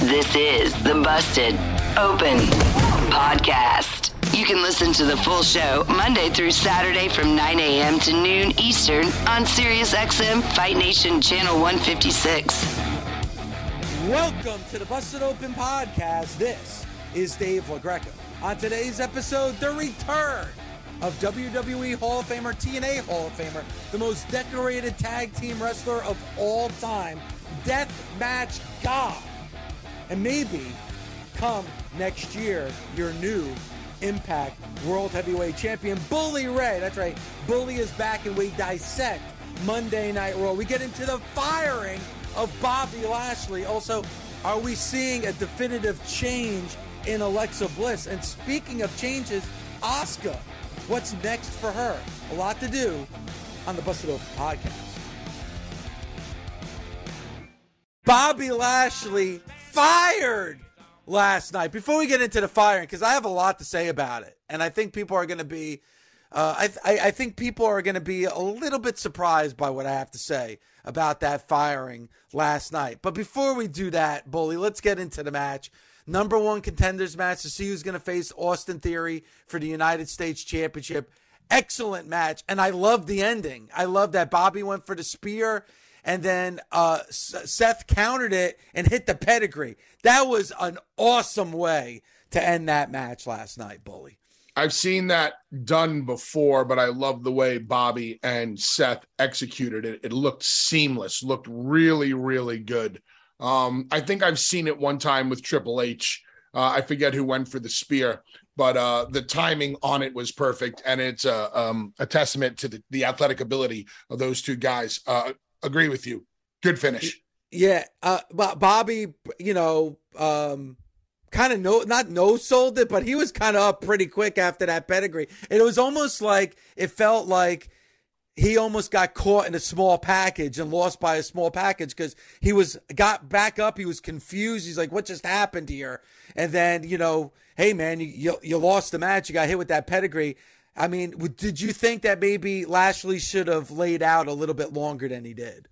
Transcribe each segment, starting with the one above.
This is the Busted Open Podcast. You can listen to the full show Monday through Saturday from 9 a.m. to noon Eastern on SiriusXM Fight Nation Channel 156. Welcome to the Busted Open Podcast. This is Dave LaGreca. On today's episode, the return of WWE Hall of Famer, TNA Hall of Famer, the most decorated tag team wrestler of all time, Death Match God. And maybe come next year, your new Impact World Heavyweight Champion, Bully Ray. That's right. Bully is back and we dissect Monday Night Raw. We get into the firing of Bobby Lashley. Also, are we seeing a definitive change in Alexa Bliss? And speaking of changes, Asuka. What's next for her? A lot to do on the Busted Open podcast. Bobby Lashley fired last night. Before we get into the firing, because I have a lot to say about it, and I think people are going to be, uh, I, I, I think people are going to be a little bit surprised by what I have to say about that firing last night. But before we do that, Bully, let's get into the match. Number one contenders match to see who's going to face Austin Theory for the United States Championship. Excellent match, and I love the ending. I love that Bobby went for the spear and then uh, Seth countered it and hit the pedigree. That was an awesome way to end that match last night, Bully. I've seen that done before, but I love the way Bobby and Seth executed it. It looked seamless, looked really, really good. Um, I think I've seen it one time with Triple H. Uh, I forget who went for the spear, but uh, the timing on it was perfect, and it's a, um, a testament to the, the, athletic ability of those two guys. Agree with you. Good finish. Yeah, uh, Bobby, you know, um, kind of no, not no sold it, but he was kind of up pretty quick after that pedigree. It was almost like it felt like he almost got caught in a small package and lost by a small package because he was got back up. He was confused. He's like, "What just happened here?" And then you know, hey man, you you, you lost the match. You got hit with that pedigree. I mean, did you think that maybe Lashley should have laid out a little bit longer than he did?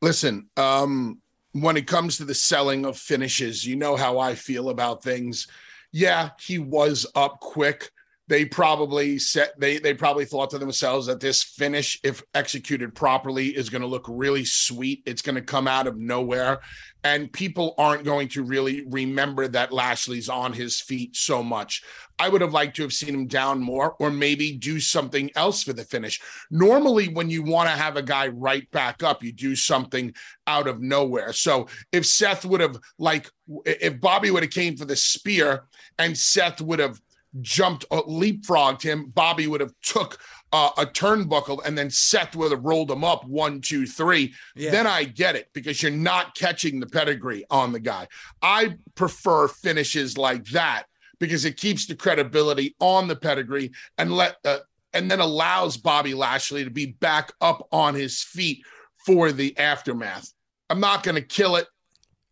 Listen, um, when it comes to the selling of finishes, you know how I feel about things. Yeah, he was up quick. They probably set they they probably thought to themselves that this finish, if executed properly, is going to look really sweet. It's going to come out of nowhere and people aren't going to really remember that Lashley's on his feet so much. I would have liked to have seen him down more or maybe do something else for the finish. Normally, when you want to have a guy right back up, you do something out of nowhere. So if Seth would have, like, if Bobby would have came for the spear and Seth would have jumped uh, leapfrogged him bobby would have took uh, a turnbuckle and then Seth would have rolled him up one, two, three, yeah. then I get it because you're not catching the pedigree on the guy. I prefer finishes like that because it keeps the credibility on the pedigree and let uh, and then allows Bobby Lashley to be back up on his feet for the aftermath. I'm not going to kill it.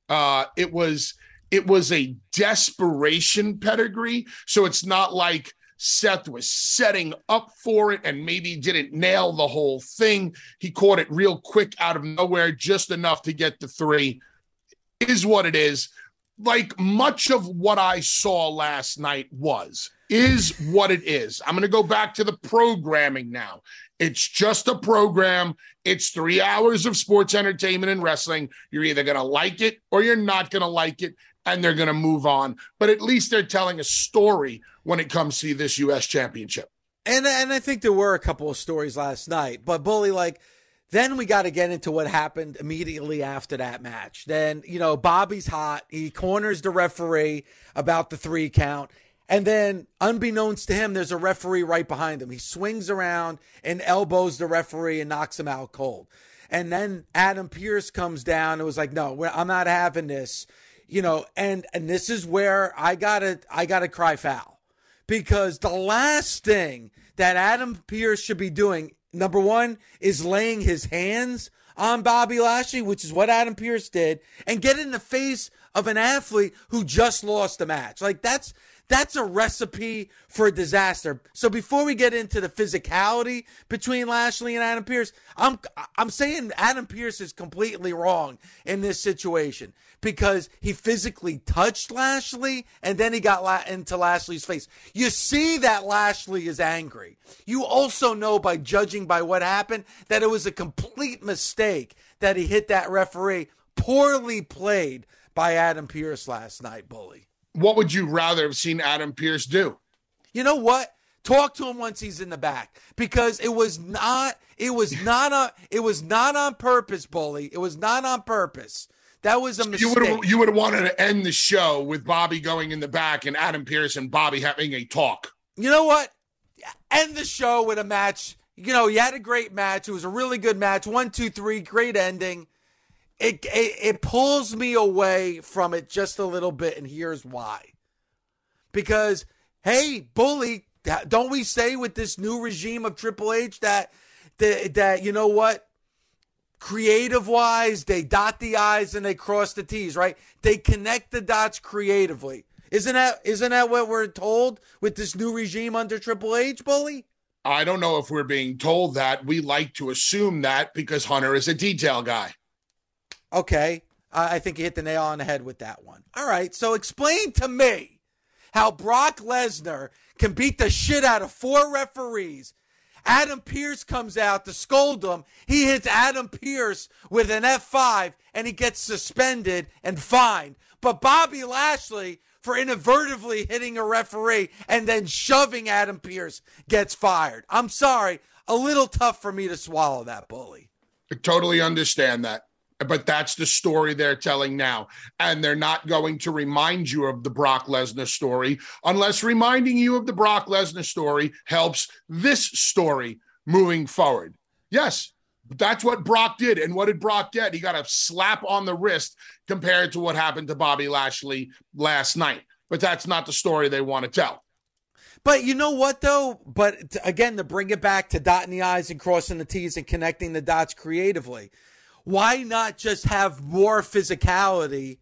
Uh, it was it was a desperation pedigree, so it's not like Seth was setting up for it and maybe didn't nail the whole thing. He caught it real quick out of nowhere, just enough to get the three. Is what it is. like much of what I saw last night was is what it is. I'm going to go back to the programming now. It's just a program. It's three hours of sports entertainment and wrestling. You're either going to like it or you're not going to like it, and they're going to move on. But at least they're telling a story when it comes to this U.S. championship. And and I think there were a couple of stories last night, but bully like then we got to get into what happened immediately after that match. Then, you know, Bobby's hot. He corners the referee about the three count. And then, unbeknownst to him, there's a referee right behind him. He swings around and elbows the referee and knocks him out cold. And then Adam Pearce comes down and was like, "No, I'm not having this." You know, and and this is where I gotta I gotta cry foul because the last thing that Adam Pearce should be doing number one is laying his hands on Bobby Lashley, which is what Adam Pearce did, and get in the face of an athlete who just lost a match. Like that's that's a recipe for disaster. So before we get into the physicality between Lashley and Adam Pearce, I'm I'm saying Adam Pearce is completely wrong in this situation because he physically touched Lashley and then he got la- into Lashley's face. You see that Lashley is angry. You also know by judging by what happened that it was a complete mistake that he hit that referee. Poorly played by Adam Pearce last night, bully. What would you rather have seen Adam Pearce do? You know what? Talk to him once he's in the back because it was not it was not a it was not on purpose, bully. It was not on purpose. That was a mistake. You would have you would have wanted to end the show with Bobby going in the back and Adam Pearce and Bobby having a talk. You know what? End the show with a match. You know, you had a great match. It was a really good match. One, two, three, great ending. It, it it pulls me away from it just a little bit, and here's why. Because hey, bully, don't we say with this new regime of Triple H that that, that you know what? creative wise, they dot the I's and they cross the T's, right? They connect the dots creatively. Isn't that isn't that what we're told with this new regime under Triple H, bully? I don't know if we're being told that. We like to assume that because Hunter is a detail guy. Okay. I think you hit the nail on the head with that one. All right. So explain to me how Brock Lesnar can beat the shit out of four referees Adam Pearce comes out to scold him. He hits Adam Pearce with an F5 and he gets suspended and fined. But Bobby Lashley, for inadvertently hitting a referee and then shoving Adam Pearce, gets fired. I'm sorry, a little tough for me to swallow that bully. I totally understand that but that's the story they're telling now. And they're not going to remind you of the Brock Lesnar story unless reminding you of the Brock Lesnar story helps this story moving forward. Yes, that's what Brock did. And what did Brock get? He got a slap on the wrist compared to what happened to Bobby Lashley last night. But that's not the story they want to tell. But you know what, though? But again, to bring it back to dotting the I's and crossing the T's and connecting the dots creatively why not just have more physicality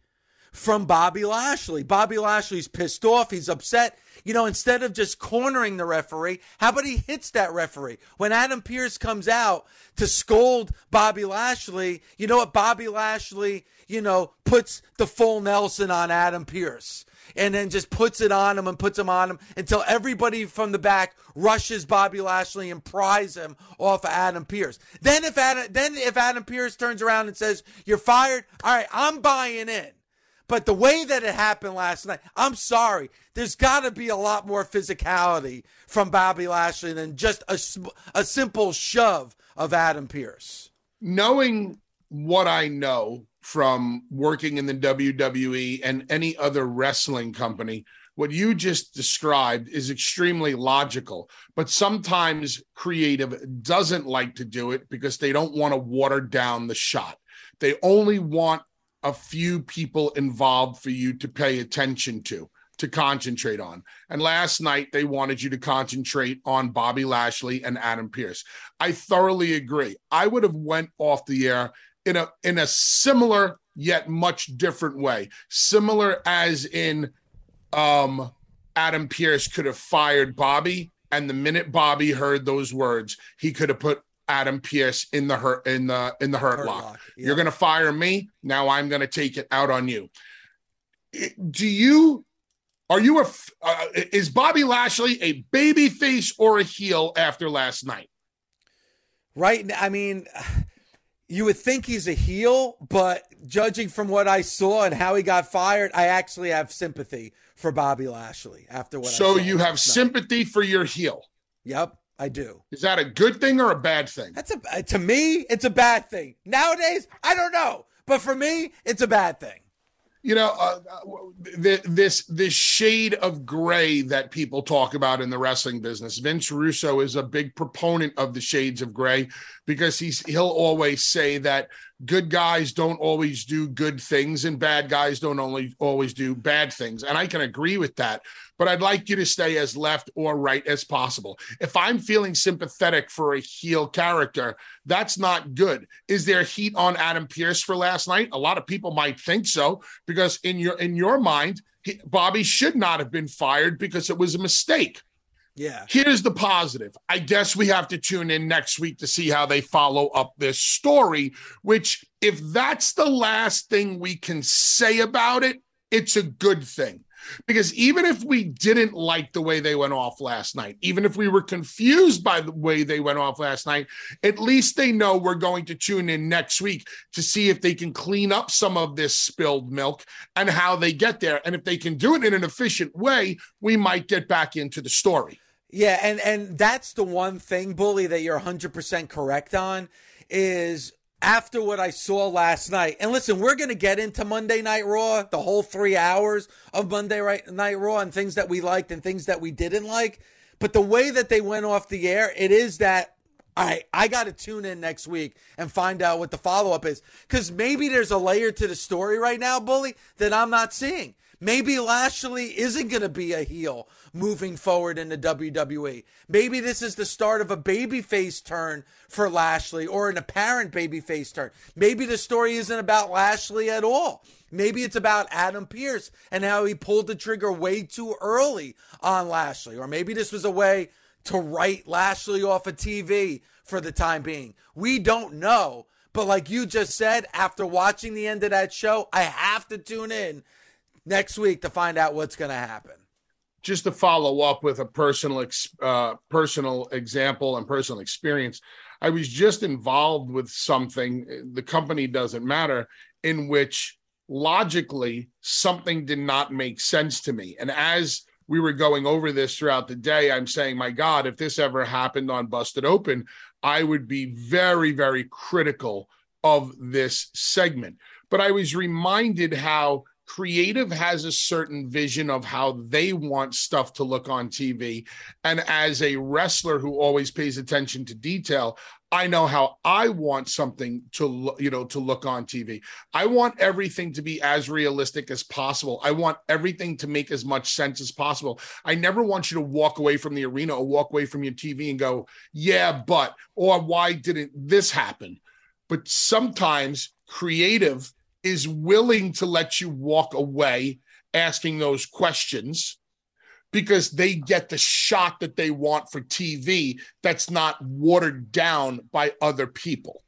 from Bobby Lashley? Bobby Lashley's pissed off. He's upset. You know, instead of just cornering the referee, how about he hits that referee? When Adam Pearce comes out to scold Bobby Lashley, you know what? Bobby Lashley, you know, puts the full Nelson on Adam Pearce and then just puts it on him and puts him on him until everybody from the back rushes Bobby Lashley and pries him off of Adam Pearce. Then if Adam, then if Adam Pearce turns around and says, you're fired, all right, I'm buying in. But the way that it happened last night, I'm sorry. There's got to be a lot more physicality from Bobby Lashley than just a, a simple shove of Adam Pearce. Knowing what I know from working in the WWE and any other wrestling company. What you just described is extremely logical, but sometimes creative doesn't like to do it because they don't want to water down the shot. They only want a few people involved for you to pay attention to to concentrate on. And last night they wanted you to concentrate on Bobby Lashley and Adam Pearce. I thoroughly agree. I would have went off the air in a in a similar yet much different way. Similar as in um Adam Pearce could have fired Bobby and the minute Bobby heard those words, he could have put Adam Pearce in the hurt in the in the hurt, hurt lock. lock. You're going to fire me, now I'm going to take it out on you. do you are you a uh, is Bobby Lashley a baby face or a heel after last night? Right. I mean, you would think he's a heel, but judging from what I saw and how he got fired, I actually have sympathy for Bobby Lashley after what. I So you have sympathy for your heel. Yep, I do. Is that a good thing or a bad thing? That's a to me, it's a bad thing. Nowadays, I don't know, but for me, it's a bad thing you know uh, this this shade of gray that people talk about in the wrestling business. Vince russo is a big proponent of the shades of gray because he's he'll always say that good guys don't always do good things and bad guys don't only always do bad things. And i can agree with that but i'd like you to stay as left or right as possible. If i'm feeling sympathetic for a heel character that's not good. Is there heat on adam pearce for last night? A lot of people might think so because in your in your mind he, bobby should not have been fired because it was a mistake yeah. Here's the positive. I guess we have to tune in next week to see how they follow up this story, which, if that's the last thing we can say about it, it's a good thing. Because even if we didn't like the way they went off last night, even if we were confused by the way they went off last night, at least they know we're going to tune in next week to see if they can clean up some of this spilled milk and how they get there. And if they can do it in an efficient way, we might get back into the story. Yeah, and and that's the one thing, bully, that you're 100% correct on is after what I saw last night, and listen, we're going to get into Monday Night Raw, the whole three hours of Monday Night Raw, and things that we liked and things that we didn't like. But the way that they went off the air, it is that I I got to tune in next week and find out what the follow up is, because maybe there's a layer to the story right now, bully, that I'm not seeing. Maybe Lashley isn't going to be a heel moving forward in the WWE. Maybe this is the start of a babyface turn for Lashley or an apparent babyface turn. Maybe the story isn't about Lashley at all. Maybe it's about Adam Pearce and how he pulled the trigger way too early on Lashley. Or maybe this was a way to write Lashley off of TV for the time being. We don't know. But like you just said, after watching the end of that show, I have to tune in next week to find out what's going to happen. Just to follow up with a personal uh, personal example and personal experience, I was just involved with something. The company doesn't matter in which logically something did not make sense to me, and as we were going over this throughout the day, I'm saying, my God, if this ever happened on Busted Open, I would be very, very critical of this segment. But I was reminded how creative has a certain vision of how they want stuff to look on TV. And as a wrestler who always pays attention to detail, I know how I want something to you know to look on TV. I want everything to be as realistic as possible. I want everything to make as much sense as possible. I never want you to walk away from the arena or walk away from your TV and go, "Yeah, but," or "Why didn't this happen?" But sometimes creative is willing to let you walk away asking those questions because they get the shot that they want for TV that's not watered down by other people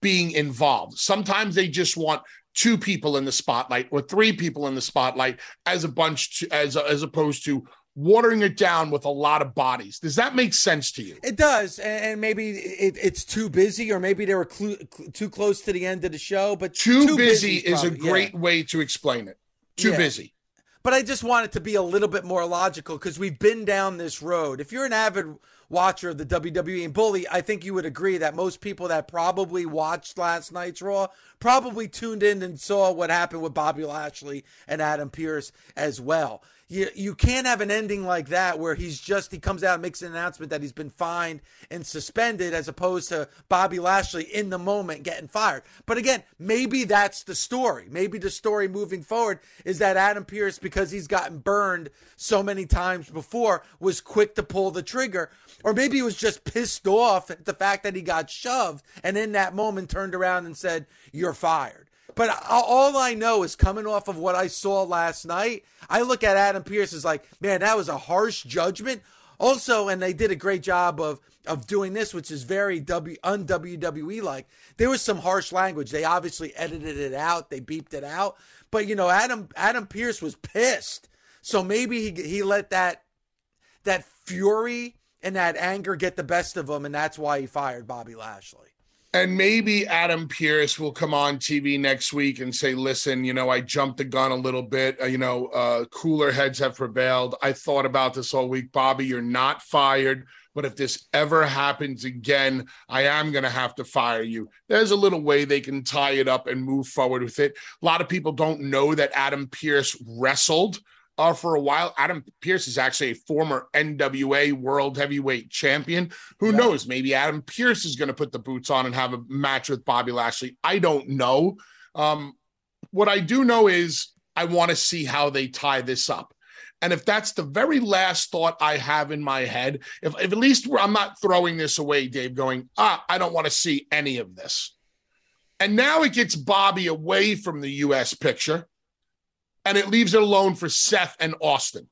being involved. Sometimes they just want two people in the spotlight or three people in the spotlight as a bunch to, as as opposed to watering it down with a lot of bodies. Does that make sense to you? It does, and maybe it, it's too busy, or maybe they were cl- too close to the end of the show. But too, too busy, busy is, probably, a great yeah. way to explain it. Too yeah. busy. But I just want it to be a little bit more logical because we've been down this road. If you're an avid watcher of the WWE and Bully, I think you would agree that most people that probably watched last night's Raw probably tuned in and saw what happened with Bobby Lashley and Adam Pearce as well you you can't have an ending like that where he's just he comes out and makes an announcement that he's been fined and suspended as opposed to Bobby Lashley in the moment getting fired. But again, maybe that's the story. Maybe the story moving forward is that Adam Pearce because he's gotten burned so many times before was quick to pull the trigger or maybe he was just pissed off at the fact that he got shoved and in that moment turned around and said you're fired. But all I know is coming off of what I saw last night, I look at Adam Pearce as like, man, that was a harsh judgment. Also, and they did a great job of of doing this, which is very W un WWE like. There was some harsh language. They obviously edited it out. They beeped it out. But you know, Adam Adam Pearce was pissed. So maybe he he let that that fury and that anger get the best of him, and that's why he fired Bobby Lashley. And maybe Adam Pearce will come on TV next week and say, listen, you know, I jumped the gun a little bit. Uh, you know, uh, cooler heads have prevailed. I thought about this all week. Bobby, you're not fired. But if this ever happens again, I am going to have to fire you. There's a little way they can tie it up and move forward with it. A lot of people don't know that Adam Pearce wrestled uh, for a while. Adam Pearce is actually a former NWA World Heavyweight Champion. Who yeah. knows? Maybe Adam Pearce is going to put the boots on and have a match with Bobby Lashley. I don't know. Um, what I do know is I want to see how they tie this up. And if that's the very last thought I have in my head, if, if at least I'm not throwing this away, Dave, going, ah, I don't want to see any of this. And now it gets Bobby away from the US picture and it leaves it alone for Seth and Austin.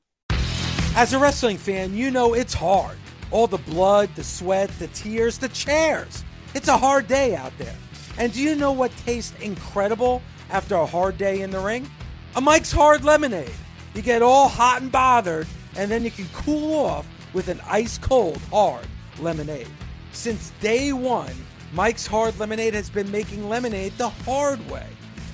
As a wrestling fan, you know it's hard. All the blood, the sweat, the tears, the chairs. It's a hard day out there. And do you know what tastes incredible after a hard day in the ring? A Mike's Hard Lemonade. You get all hot and bothered, and then you can cool off with an ice cold, hard lemonade. Since day one, Mike's Hard Lemonade has been making lemonade the hard way.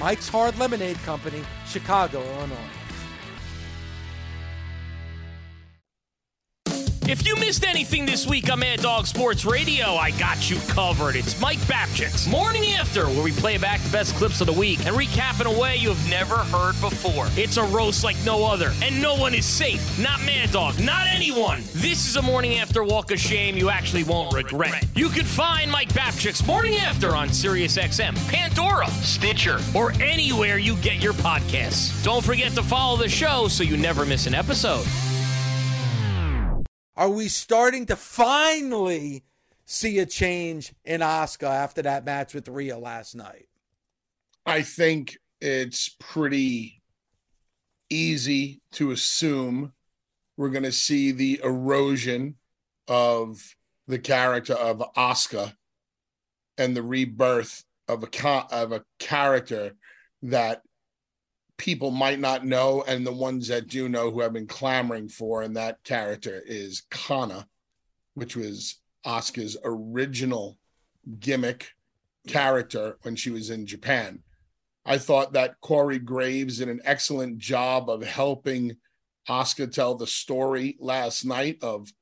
Mike's Hard Lemonade Company, Chicago, Illinois. If you missed anything this week on Mad Dog Sports Radio, I got you covered. It's Mike Babchik's Morning After, where we play back the best clips of the week and recap in a way you have never heard before. It's a roast like no other, and no one is safe. Not Mad Dog, not anyone. This is a Morning After walk of shame you actually won't regret. You can find Mike Babchik's Morning After on SiriusXM, Pandora, Stitcher, or anywhere you get your podcasts. Don't forget to follow the show so you never miss an episode. Are we starting to finally see a change in Asuka after that match with Rhea last night? I think it's pretty easy to assume we're going to see the erosion of the character of Asuka and the rebirth of a of a character that people might not know, and the ones that do know who have been clamoring for, and that character is Kana, which was Asuka's original gimmick character when she was in Japan. I thought that Corey Graves did an excellent job of helping Asuka tell the story last night of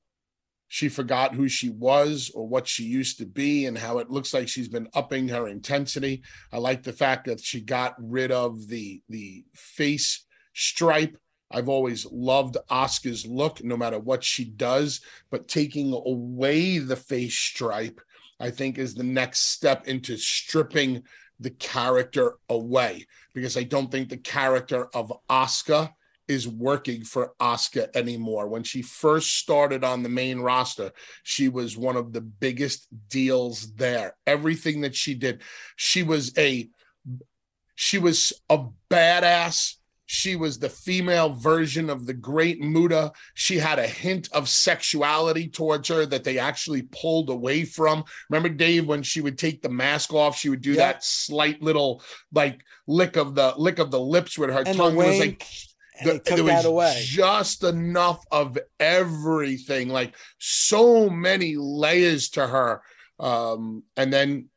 she forgot who she was or what she used to be and how it looks like she's been upping her intensity. I like the fact that she got rid of the the face stripe. I've always loved Asuka's look no matter what she does, but taking away the face stripe I think is the next step into stripping the character away because I don't think the character of Asuka is working for Asuka anymore. When she first started on the main roster, she was one of the biggest deals there. Everything that she did, she was a she was a badass. She was the female version of the great Muta. She had a hint of sexuality towards her that they actually pulled away from. Remember, Dave, when she would take the mask off, she would do that slight little like lick of the lick of the lips with her and tongue was like and the, took that away. Just enough of everything, like so many layers to her. Um, and then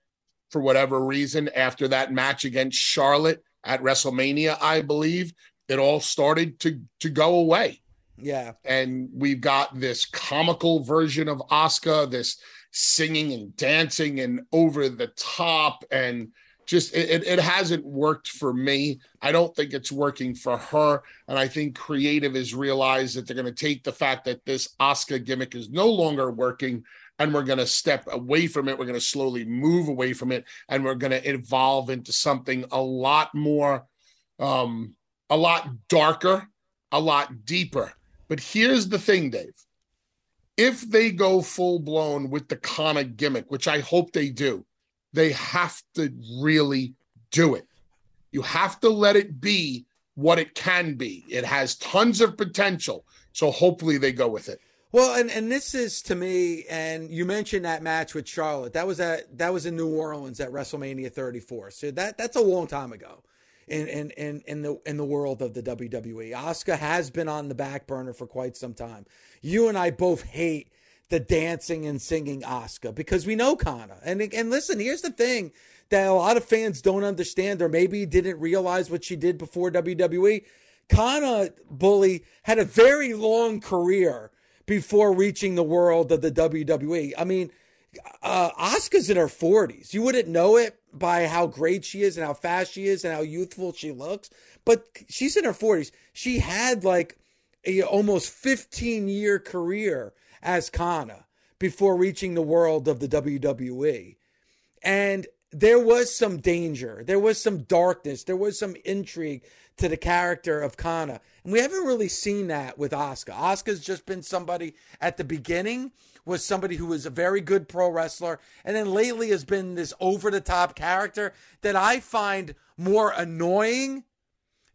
for whatever reason, after that match against Charlotte at WrestleMania, I believe, it all started to to go away. Yeah. And we've got this comical version of Asuka, this singing and dancing and over the top and just it, it hasn't worked for me. I don't think it's working for her. And I think creative has realized that they're going to take the fact that this Asuka gimmick is no longer working and we're going to step away from it. We're going to slowly move away from it and we're going to evolve into something a lot more um a lot darker, a lot deeper. But here's the thing, Dave. If they go full blown with the Kana gimmick, which I hope they do, they have to really do it. You have to let it be what it can be. It has tons of potential. So hopefully they go with it. Well, and, and this is to me, and you mentioned that match with Charlotte. That was at that was in New Orleans at WrestleMania 34. So that that's a long time ago in in in, in the in the world of the WWE. Asuka has been on the back burner for quite some time. You and I both hate the dancing and singing Asuka because we know Kana. And and listen, here's the thing that a lot of fans don't understand or maybe didn't realize what she did before WWE. Kana Bully had a very long career before reaching the world of the WWE. I mean, uh, Asuka's in her 40s. You wouldn't know it by how great she is and how fast she is and how youthful she looks, but she's in her 40s. She had like a almost 15 year career as Kana before reaching the world of the WWE. And there was some danger, there was some darkness, there was some intrigue to the character of Kana. And we haven't really seen that with Asuka. Asuka's just been somebody at the beginning was somebody who was a very good pro wrestler and then lately has been this over the top character that I find more annoying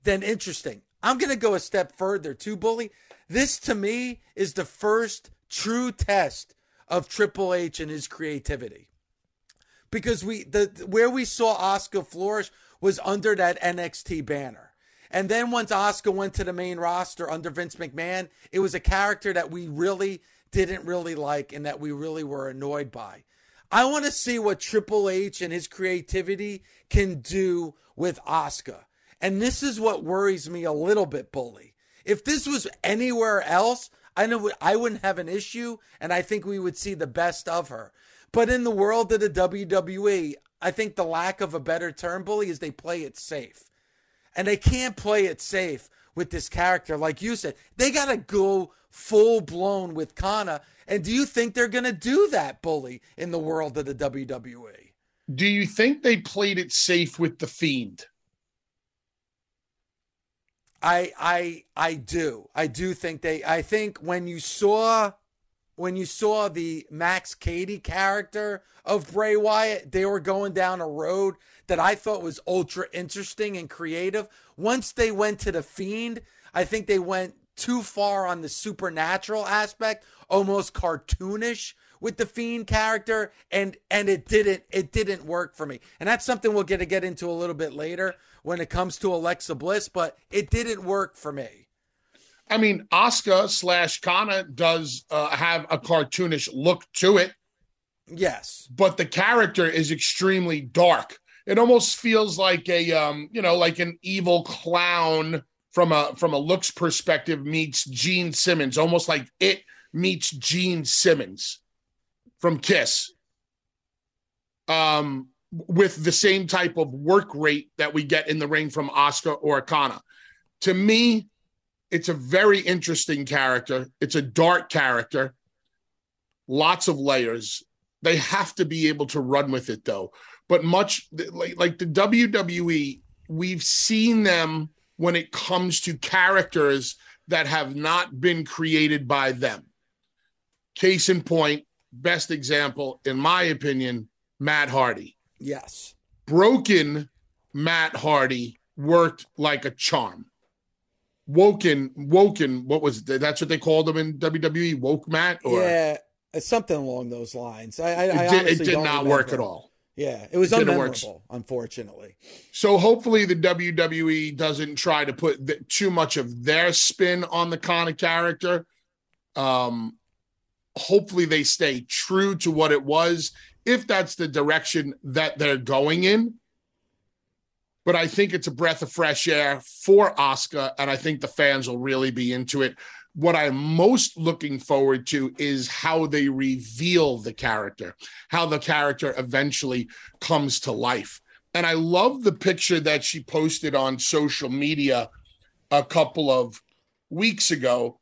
than interesting. I'm going to go a step further too, Bully. This to me is the first true test of Triple H and his creativity. Because we the where we saw Asuka flourish was under that NXT banner. And then once Asuka went to the main roster under Vince McMahon, it was a character that we really didn't really like and that we really were annoyed by. I want to see what Triple H and his creativity can do with Asuka. And this is what worries me a little bit, Bully. If this was anywhere else, I know I wouldn't have an issue, and I think we would see the best of her. But in the world of the WWE, I think the lack of a better term, bully, is they play it safe. And they can't play it safe with this character. Like you said, they got to go full blown with Kana. And do you think they're to do that, bully, in the world of the WWE? Do you think they played it safe with The Fiend? I I I do. I do think they I think when you saw when you saw the Max Cady character of Bray Wyatt, they were going down a road that I thought was ultra interesting and creative. Once they went to the Fiend, I think they went too far on the supernatural aspect, almost cartoonish with the Fiend character, and and it didn't it didn't work for me. And that's something we'll get to get into a little bit later when it comes to Alexa Bliss, but it didn't work for me. I mean, Asuka slash Kana does uh, have a cartoonish look to it. Yes, but the character is extremely dark. It almost feels like a um, you know, like an evil clown from a from a looks perspective meets Gene Simmons, almost like it meets Gene Simmons from Kiss. Um, with the same type of work rate that we get in the ring from Asuka or Kana. To me, it's a very interesting character. It's a dark character, lots of layers. They have to be able to run with it though. But much like, like the WWE, we've seen them when it comes to characters that have not been created by them. Case in point, best example, in my opinion, Matt Hardy. Yes. Broken Matt Hardy worked like a charm. Woken, woken, what was that's what they called him in WWE? Woke Matt? Or yeah, something along those lines. I, I, it did, it did not remember. work at all. Yeah, it was it unmemorable, unfortunately. So hopefully the WWE doesn't try to put the, too much of their spin on the kind of character. Um, hopefully they stay true to what it was if that's the direction that they're going in. But I think it's a breath of fresh air for Asuka, and I think the fans will really be into it. What I'm most looking forward to is how they reveal the character, how the character eventually comes to life. And I love the picture that she posted on social media a couple of weeks ago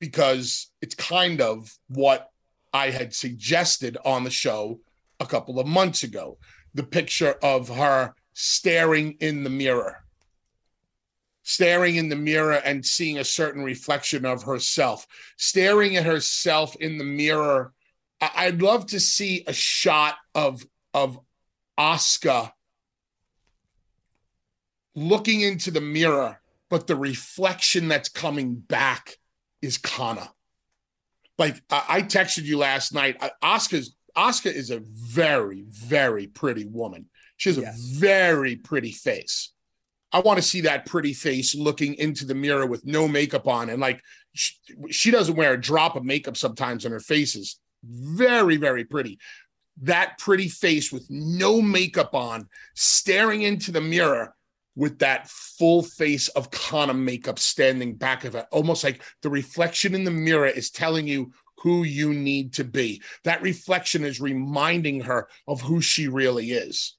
because it's kind of what I had suggested on the show a couple of months ago. The picture of her staring in the mirror, staring in the mirror and seeing a certain reflection of herself, staring at herself in the mirror. I- would love to see a shot of of Asuka looking into the mirror, but the reflection that's coming back is Kana. Like I, I texted you last night, Asuka's Asuka is a very, very pretty woman. She has yes. a very pretty face. I want to see that pretty face looking into the mirror with no makeup on. And like she, she doesn't wear a drop of makeup sometimes on her faces. Very, very pretty. That pretty face with no makeup on, staring into the mirror with that full face of Kana makeup standing back of it, almost like the reflection in the mirror is telling you who you need to be. That reflection is reminding her of who she really is.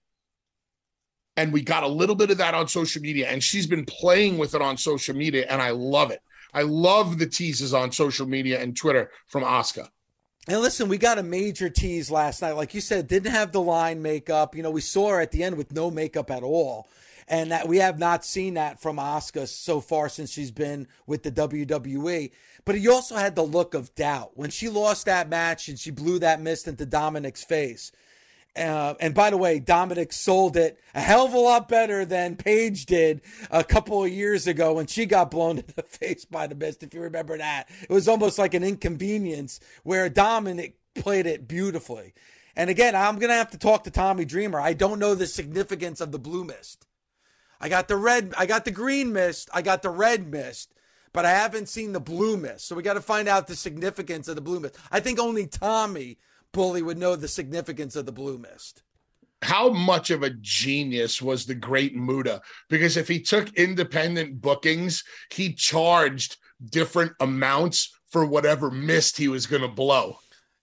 And we got a little bit of that on social media, and she's been playing with it on social media, and I love it. I love the teases on social media and Twitter from Asuka. And listen, we got a major tease last night. Like you said, didn't have the line makeup. You know, we saw her at the end with no makeup at all. And that we have not seen that from Asuka so far since she's been with the WWE. But he also had the look of doubt. When she lost that match and she blew that mist into Dominik's face, uh, and by the way, Dominik sold it a hell of a lot better than Paige did a couple of years ago when she got blown in the face by the mist. If you remember that, it was almost like an inconvenience where Dominik played it beautifully. And again, I'm going to have to talk to Tommy Dreamer. I don't know the significance of the blue mist. I got the red, I got the green mist, I got the red mist, but I haven't seen the blue mist. So we got to find out the significance of the blue mist. I think only Tommy Bully would know the significance of the blue mist. How much of a genius was the great Muta? Because if he took independent bookings, he charged different amounts for whatever mist he was going to blow.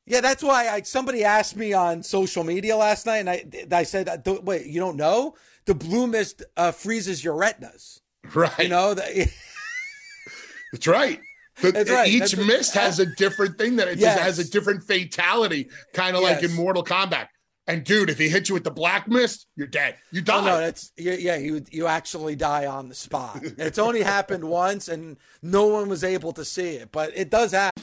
Yeah, that's why I, somebody asked me on social media last night, and I I said, "Wait, you don't know? The blue mist uh, freezes your retinas, right? You know that." That's right. The, That's right. Each That's mist has a different thing that it yes. has a different fatality, kind of yes. like in Mortal Kombat. And dude, if he hits you with the black mist, you're dead. You die. Oh, no, that's yeah, you you actually die on the spot. it's only happened once, and no one was able to see it, but it does happen.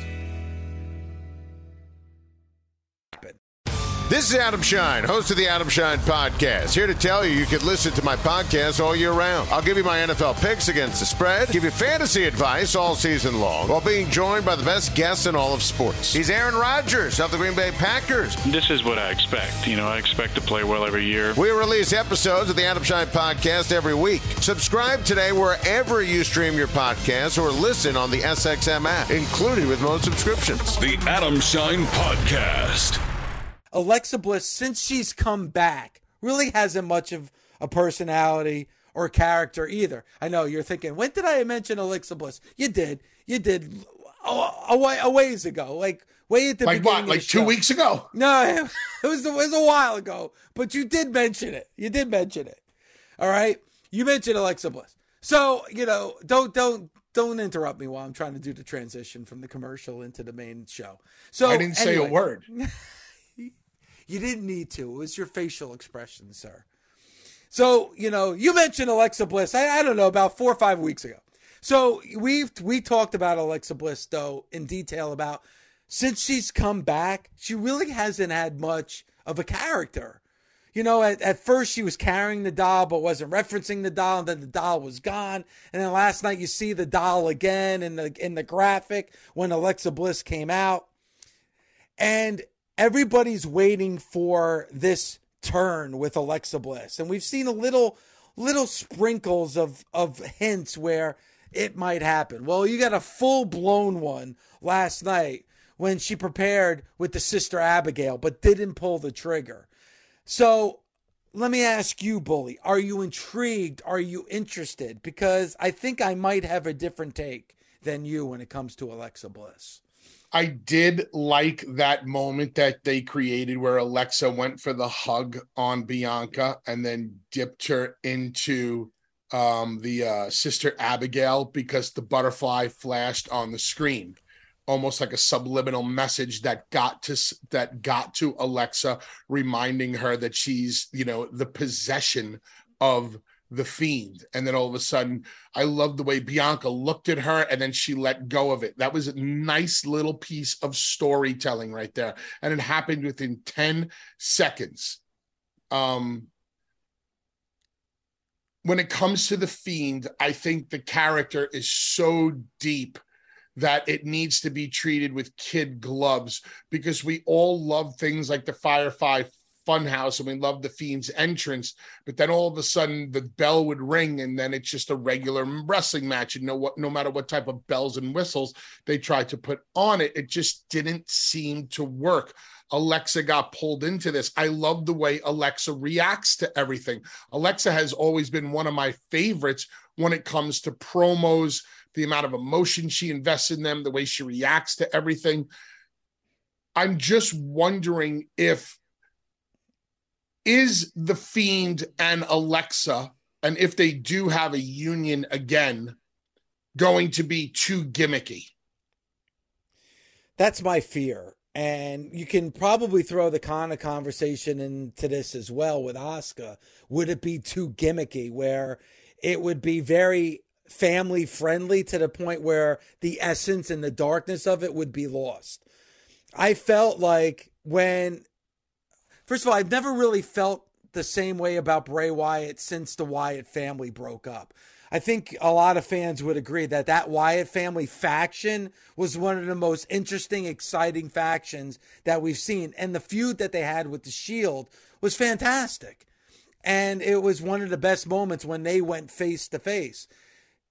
This is Adam Schein, host of the Adam Schein Podcast. Here to tell you you can listen to my podcast all year round. I'll give you my NFL picks against the spread, give you fantasy advice all season long, while being joined by the best guests in all of sports. He's Aaron Rodgers of the Green Bay Packers. This is what I expect. You know, I expect to play well every year. We release episodes of the Adam Schein Podcast every week. Subscribe today wherever you stream your podcast or listen on the SXM app, included with most subscriptions. The Adam Schein Podcast. Alexa Bliss, since she's come back, really hasn't much of a personality or character either. I know you're thinking, when did I mention Alexa Bliss? You did. You did a, a, a ways ago. Like way at the like beginning. What, like two weeks ago? No, it was, it was a while ago. But you did mention it. You did mention it. All right. You mentioned Alexa Bliss. So, you know, don't don't don't interrupt me while I'm trying to do the transition from the commercial into the main show. So I didn't anyway. say a word. You didn't need to. It was your facial expression, sir. So, you know, you mentioned Alexa Bliss, I, I don't know, about four or five weeks ago. So we've we talked about Alexa Bliss though in detail about since she's come back, she really hasn't had much of a character. you know, at, at first she was carrying the doll but wasn't referencing the doll, and then the doll was gone. And then last night you see the doll again in the in the graphic when Alexa Bliss came out. And everybody's waiting for this turn with Alexa Bliss. And we've seen a little little sprinkles of of hints where it might happen. Well, you got a full blown one last night when she prepared with the sister Abigail but didn't pull the trigger. So let me ask you, Bully, are you intrigued? Are you interested? Because I think I might have a different take than you when it comes to Alexa Bliss. I did like that moment that they created where Alexa went for the hug on Bianca and then dipped her into um, the uh, sister Abigail because the butterfly flashed on the screen, almost like a subliminal message that got to that got to Alexa, reminding her that she's you know the possession of the fiend. And then all of a sudden i love the way bianca looked at her and then she let go of it. That was a nice little piece of storytelling right there. And it happened within 10 seconds. Um when it comes to the fiend i think the character is so deep that it needs to be treated with kid gloves because we all love things like the firefly funhouse and we loved the fiend's entrance but then all of a sudden the bell would ring and then it's just a regular wrestling match and no what no matter what type of bells and whistles they tried to put on it it just didn't seem to work Alexa got pulled into this. I love the way Alexa reacts to everything. Alexa has always been one of my favorites when it comes to promos, the amount of emotion she invests in them, the way she reacts to everything. I'm just wondering if is the Fiend and Alexa, and if they do have a union again, going to be too gimmicky? That's my fear. And you can probably throw the of conversation into this as well with Oscar. Would it be too gimmicky where it would be very family friendly to the point where the essence and the darkness of it would be lost? I felt like when First of all, I've never really felt the same way about Bray Wyatt since the Wyatt family broke up. I think a lot of fans would agree that that Wyatt family faction was one of the most interesting, exciting factions that we've seen. And the feud that they had with the Shield was fantastic. And it was one of the best moments when they went face to face.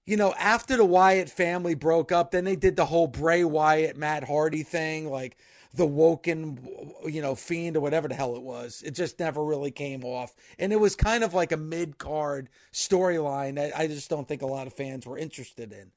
You know, after the Wyatt family broke up, then they did the whole Bray Wyatt, Matt Hardy thing. Like, the woken, you know, fiend or whatever the hell it was. It just never really came off. And it was kind of like a mid card storyline that I just don't think a lot of fans were interested in.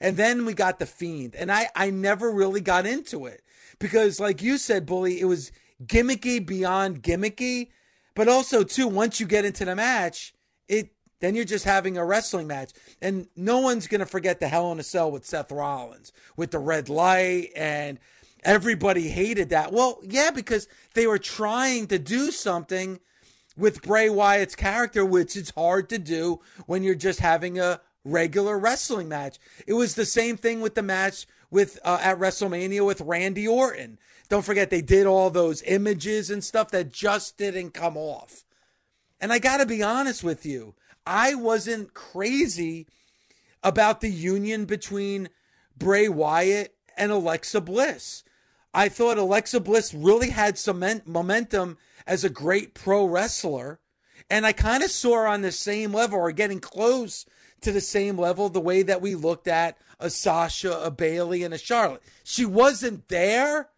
And then we got the fiend. And I, I never really got into it because, like you said, Bully, it was gimmicky beyond gimmicky. But also, too, once you get into the match, it then you're just having a wrestling match. And no one's going to forget the Hell in a Cell with Seth Rollins with the red light and everybody hated that. Well, yeah, because they were trying to do something with Bray Wyatt's character, which is hard to do when you're just having a regular wrestling match. It was the same thing with the match with uh, at WrestleMania with Randy Orton. Don't forget they did all those images and stuff that just didn't come off. And I got to be honest with you, I wasn't crazy about the union between Bray Wyatt and Alexa Bliss. I thought Alexa Bliss really had some momentum as a great pro wrestler. And I kind of saw her on the same level or getting close to the same level the way that we looked at a Sasha, a Bailey, and a Charlotte. She wasn't there,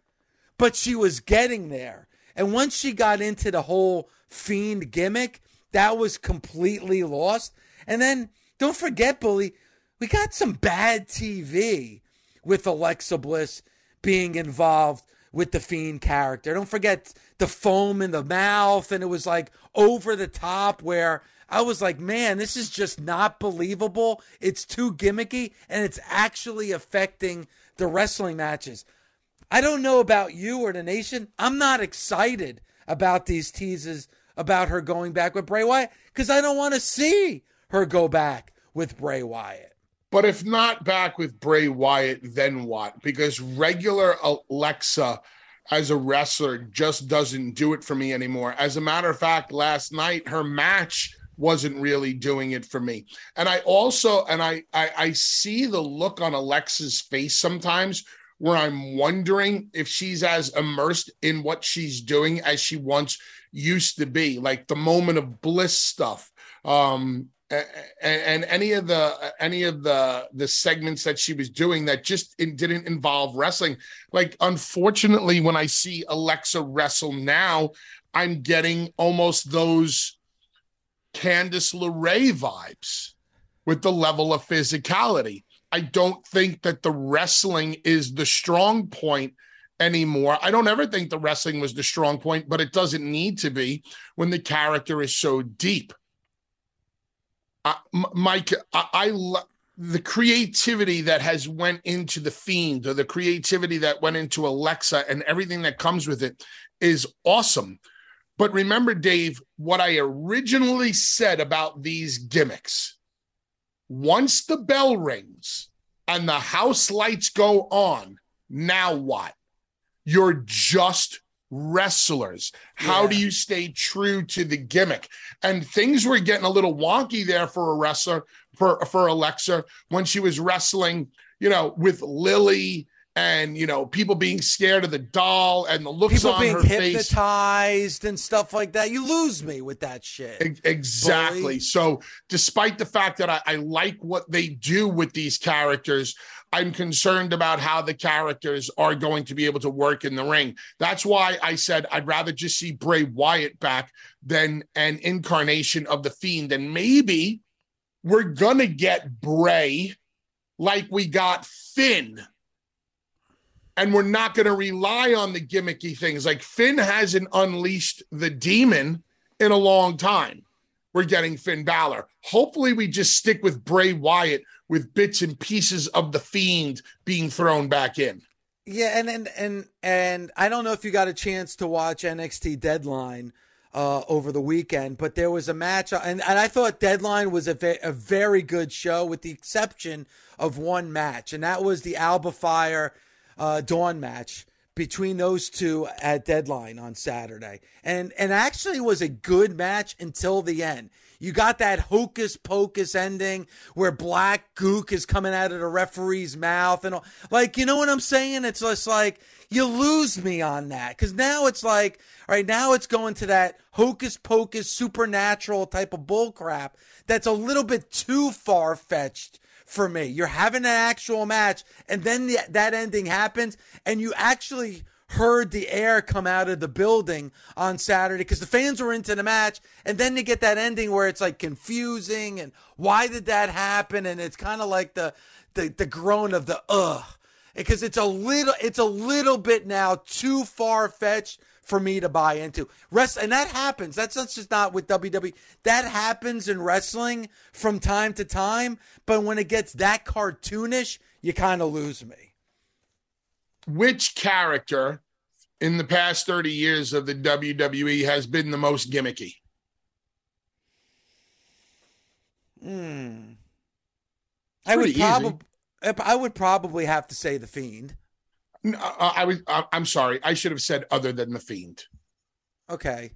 but she was getting there. And once she got into the whole fiend gimmick, that was completely lost. And then don't forget, Bully, we got some bad TV with Alexa Bliss being involved with the fiend character. Don't forget the foam in the mouth, and it was like over the top where I was like, man, this is just not believable. It's too gimmicky, and it's actually affecting the wrestling matches. I don't know about you or the nation. I'm not excited about these teases about her going back with Bray Wyatt because I don't want to see her go back with Bray Wyatt. But if not back with Bray Wyatt, then what? Because regular Alexa as a wrestler just doesn't do it for me anymore. As a matter of fact, last night her match wasn't really doing it for me. And I also and I I, I see the look on Alexa's face sometimes where I'm wondering if she's as immersed in what she's doing as she once used to be, like the moment of bliss stuff. Um, and, any of the uh, any of the the segments that she was doing that just didn't involve wrestling like unfortunately when i see alexa wrestle now i'm getting almost those candice LeRae vibes with the level of physicality i don't think that the wrestling is the strong point anymore. I don't ever think the wrestling was the strong point, but it doesn't need to be when the character is so deep. Mike, I, I the creativity that has went into the fiend or the creativity that went into Alexa and everything that comes with it is awesome. But remember, Dave, what I originally said about these gimmicks. Once the bell rings and the house lights go on, now what? You're just wrestlers. How yeah. do you stay true to the gimmick? And things were getting a little wonky there for a wrestler, for, for Alexa, when she was wrestling, you know, with Lilly and you know people being scared of the doll and the looks of the doll. people on being her hypnotized face. and stuff like that. You lose me with that shit. exactly. Bully. So, despite the fact that I, I like what they do with these characters, I'm concerned about how the characters are going to be able to work in the ring. That's why I said I'd rather just see Bray Wyatt back than an incarnation of the Fiend. And maybe we're going to get Bray like we got Finn. And we're not going to rely on the gimmicky things. Like Finn hasn't unleashed the demon in a long time. We're getting Finn Balor. Hopefully, we just stick with Bray Wyatt with bits and pieces of the fiend being thrown back in. Yeah, and and and and I don't know if you got a chance to watch NXT Deadline uh, over the weekend, but there was a match, uh, and, and I thought Deadline was a, ve- a very good show, with the exception of one match, and that was the Alba Fyre uh, Dawn match between those two at Deadline on Saturday, and and actually was a good match until the end. You got that hocus pocus ending where black gook is coming out of the referee's mouth and all. like, you know what I'm saying? It's just like you lose me on that because now it's like, all right, now it's going to that hocus pocus supernatural type of bullcrap that's a little bit too far fetched for me. You're having an actual match, and then the, that ending happens, and you actually heard the air come out of the building on Saturday because the fans were into the match. And then you get that ending where it's like confusing and why did that happen? And it's kind of like the, the, the groan of the ugh. Because it's a little, it's a little bit now too far fetched for me to buy into. Rest and that happens. That's, that's just not with WWE. That happens in wrestling from time to time. But when it gets that cartoonish, you kind of lose me which character in the past 30 years of the WWE has been the most gimmicky? Hmm. I would probably I would probably have to say the Fiend. I, I was I'm sorry. I should have said other than the Fiend. Okay.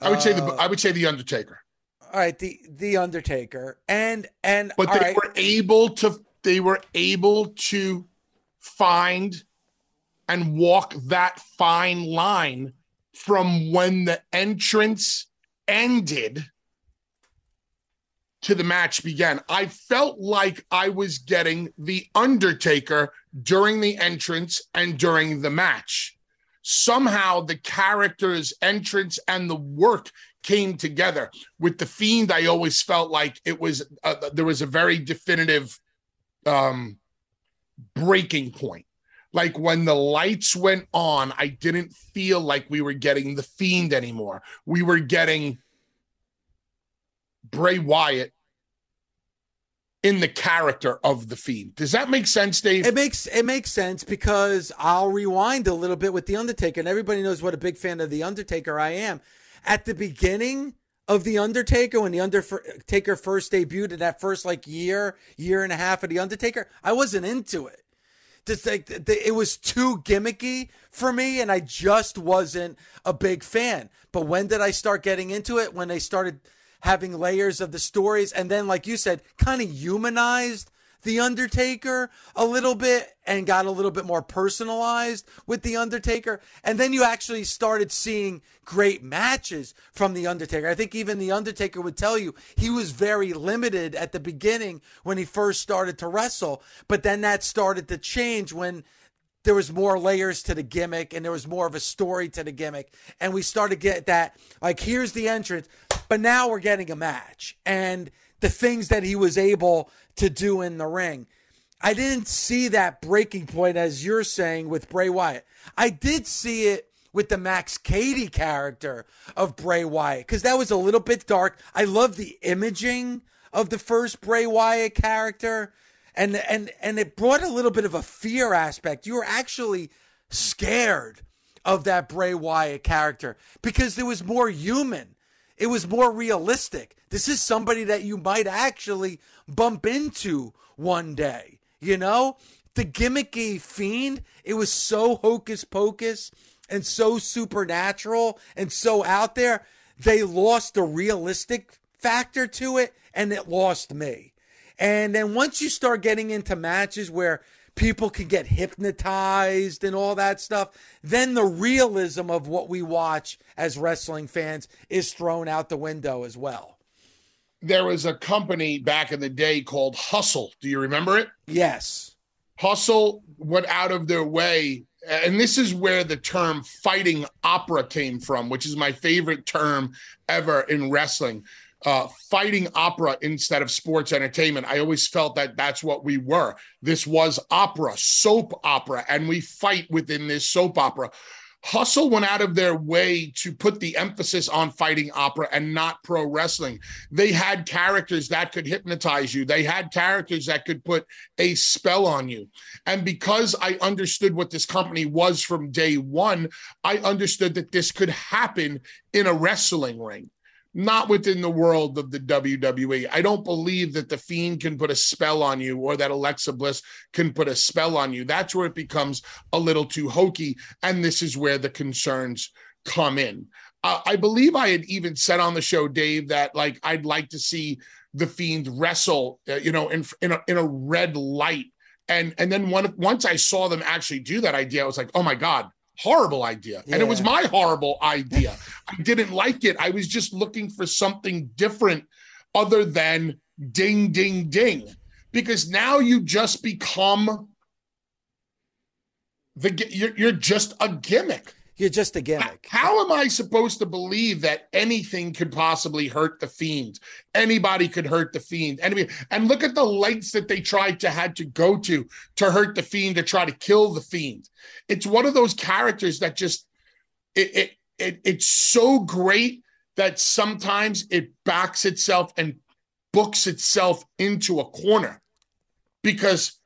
I would uh, say the I would say the Undertaker. All right, the the Undertaker and and but they right. were able to they were able to find and walk that fine line from when the entrance ended to the match began. I felt like I was getting The Undertaker during the entrance and during the match. Somehow the character's entrance and the work came together. With The Fiend, I always felt like it was, uh, there was a very definitive um, breaking point like when the lights went on, I didn't feel like we were getting the fiend anymore. We were getting Bray Wyatt in the character of the fiend. Does that make sense, Dave? It makes it makes sense because I'll rewind a little bit with the Undertaker, and everybody knows what a big fan of the Undertaker I am. At the beginning of the Undertaker, when the Undertaker first debuted in that first like year, year and a half of the Undertaker, I wasn't into it It was too gimmicky for me, and I just wasn't a big fan. But when did I start getting into it? When they started having layers of the stories, and then, like you said, kind of humanized the Undertaker a little bit and got a little bit more personalized with The Undertaker. And then you actually started seeing great matches from The Undertaker. I think even The Undertaker would tell you he was very limited at the beginning when he first started to wrestle. But then that started to change when there was more layers to the gimmick and there was more of a story to the gimmick. And we started to get that, like, here's the entrance, but now we're getting a match. And the things that he was able to do in the ring. I didn't see that breaking point, as you're saying, with Bray Wyatt. I did see it with the Max Cady character of Bray Wyatt because that was a little bit dark. I love the imaging of the first Bray Wyatt character, and and and it brought a little bit of a fear aspect. You were actually scared of that Bray Wyatt character because it was more human. It was more realistic. This is somebody that you might actually bump into one day, you know? The gimmicky fiend, it was so hocus pocus and so supernatural and so out there. They lost the realistic factor to it and it lost me. And then once you start getting into matches where people can get hypnotized and all that stuff, then the realism of what we watch as wrestling fans is thrown out the window as well. There was a company back in the day called Hustle. Do you remember it? Yes. Hustle went out of their way. And this is where the term fighting opera came from, which is my favorite term ever in wrestling uh, fighting opera instead of sports entertainment. I always felt that that's what we were. This was opera, soap opera, and we fight within this soap opera. Hustle went out of their way to put the emphasis on fighting opera and not pro wrestling. They had characters that could hypnotize you, they had characters that could put a spell on you. And because I understood what this company was from day one, I understood that this could happen in a wrestling ring not within the world of the WWE. I don't believe that the Fiend can put a spell on you or that Alexa Bliss can put a spell on you. That's where it becomes a little too hokey. And this is where the concerns come in. Uh, I believe I had even said on the show, Dave, that like I'd like to see the Fiend wrestle, uh, you know, in in a, in a red light. And and then one, once I saw them actually do that idea, I was like, oh my god, horrible idea. Yeah. And it was my horrible idea. I didn't like it. I was just looking for something different other than ding, ding, ding. Because now you just become the you're, you're just a gimmick. You're just a gimmick. How am I supposed to believe that anything could possibly hurt the fiend? Anybody could hurt the fiend. Anybody, and look at the lengths that they tried to had to go to to hurt the fiend to try to kill the fiend. It's one of those characters that just it it, it it's so great that sometimes it backs itself and books itself into a corner because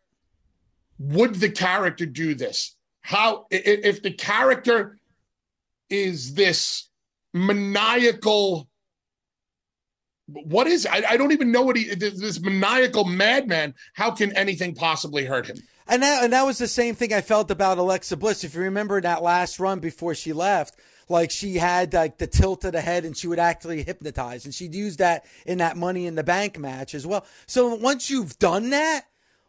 would the character do this how if the character is this maniacal what is I, I don't even know what he this maniacal madman how can anything possibly hurt him? And that and that was the same thing i felt about alexa bliss. If you remember that last run before she left like she had like the tilt of the head and she would actually hypnotize. And she'd use that in that money in the bank match as well. So once you've done that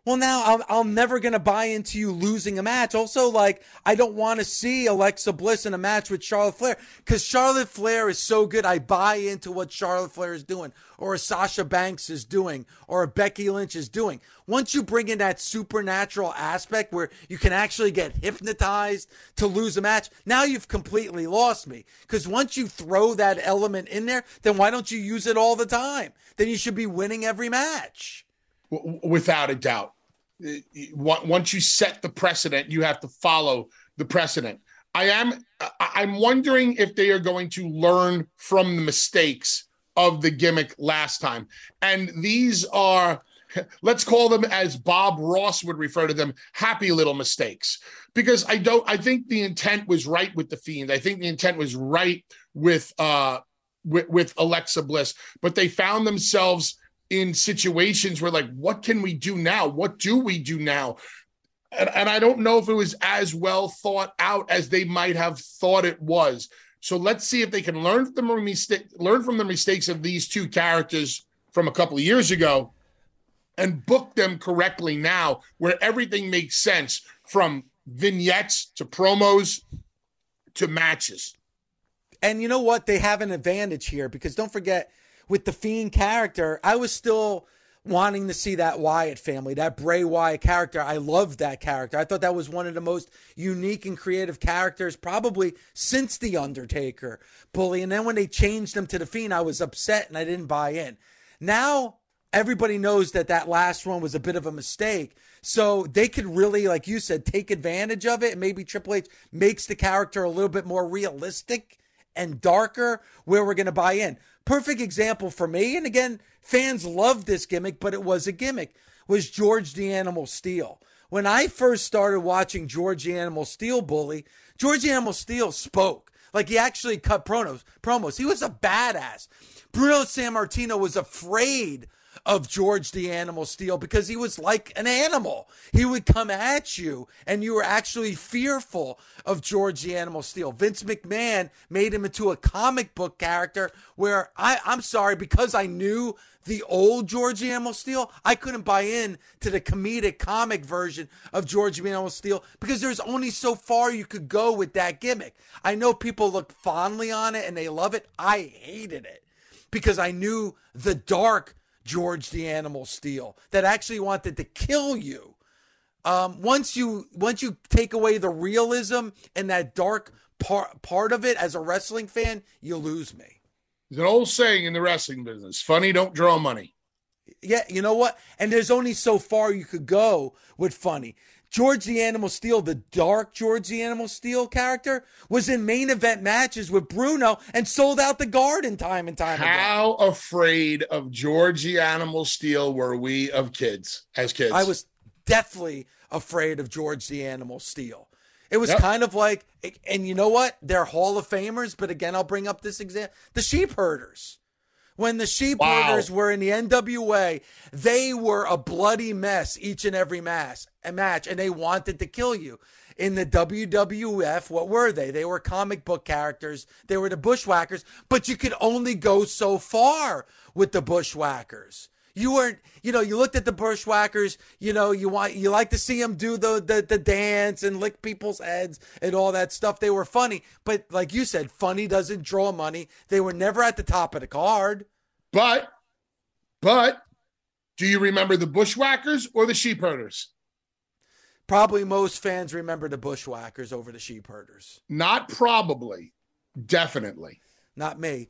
well, now I'm, I'm never going to buy into you losing a match. Also, like, I don't want to see Alexa Bliss in a match with Charlotte Flair because Charlotte Flair is so good. I buy into what Charlotte Flair is doing, or Sasha Banks is doing, or Becky Lynch is doing. Once you bring in that supernatural aspect where you can actually get hypnotized to lose a match, now you've completely lost me. Because once you throw that element in there, then why don't you use it all the time? Then you should be winning every match. Without a doubt once you set the precedent, you have to follow the precedent. I am I'm wondering if they are going to learn from the mistakes of the gimmick last time. And these are let's call them as Bob Ross would refer to them, happy little mistakes. Because I don't I think the intent was right with the fiend. I think the intent was right with uh with, with Alexa Bliss, but they found themselves in situations where like what can we do now what do we do now and, and I don't know if it was as well thought out as they might have thought it was. So let's see if they can learn from the mistake, learn from the mistakes of these two characters from a couple of years ago, and book them correctly now, where everything makes sense from vignettes to promos to matches. And you know what? They have an advantage here because don't forget, with the Fiend character, I was still wanting to see that Wyatt family, that Bray Wyatt character. I loved that character. I thought that was one of the most unique and creative characters probably since The Undertaker bully. And then when they changed him to The Fiend, I was upset and I didn't buy in. Now everybody knows that that last one was a bit of a mistake. So they could really, like you said, take advantage of it. And maybe Triple H makes the character a little bit more realistic and darker where we're going to buy in. Perfect example for me. And again, fans love this gimmick, but it was a gimmick, was George the Animal Steele. When I first started watching George the Animal Steele bully, George the Animal Steele spoke. Like he actually cut promos. He was a badass. Bruno Sammartino was afraid of George the Animal Steele because he was like an animal. He would come at you and you were actually fearful of George the Animal Steele. Vince McMahon made him into a comic book character where I, I'm sorry, because I knew the old George the Animal Steele, I couldn't buy in to the comedic comic version of George the Animal Steele because there's only so far you could go with that gimmick. I know people look fondly on it and they love it. I hated it because I knew the dark George the Animal Steele that actually wanted to kill you. Um, once you once you take away the realism and that dark part part of it as a wrestling fan, you lose me. There's an old saying in the wrestling business: "Funny don't draw money." Yeah, you know what? And there's only so far you could go with funny. George the Animal Steele, the dark George the Animal Steele character, was in main event matches with Bruno and sold out the garden time and time again. How again. afraid of George the Animal Steele were we of kids as kids? I was deathly afraid of George the Animal Steele. It was yep. kind of like, and you know what? They're Hall of Famers, but again, I'll bring up this example: the sheep herders when the sheep wow. herders were in the NWA, they were a bloody mess each and every mass, a match, and they wanted to kill you. In the WWF, what were they? They were comic book characters. They were the bushwhackers, but you could only go so far with the bushwhackers. You weren't, you know, you looked at the bushwhackers, you know, you want, you like to see them do the, the, the dance and lick people's heads and all that stuff. They were funny, but like you said, funny doesn't draw money. They were never at the top of the card. But, but, do you remember the bushwhackers or the sheep herders? Probably most fans remember the bushwhackers over the sheep herders. Not probably, definitely. Not me.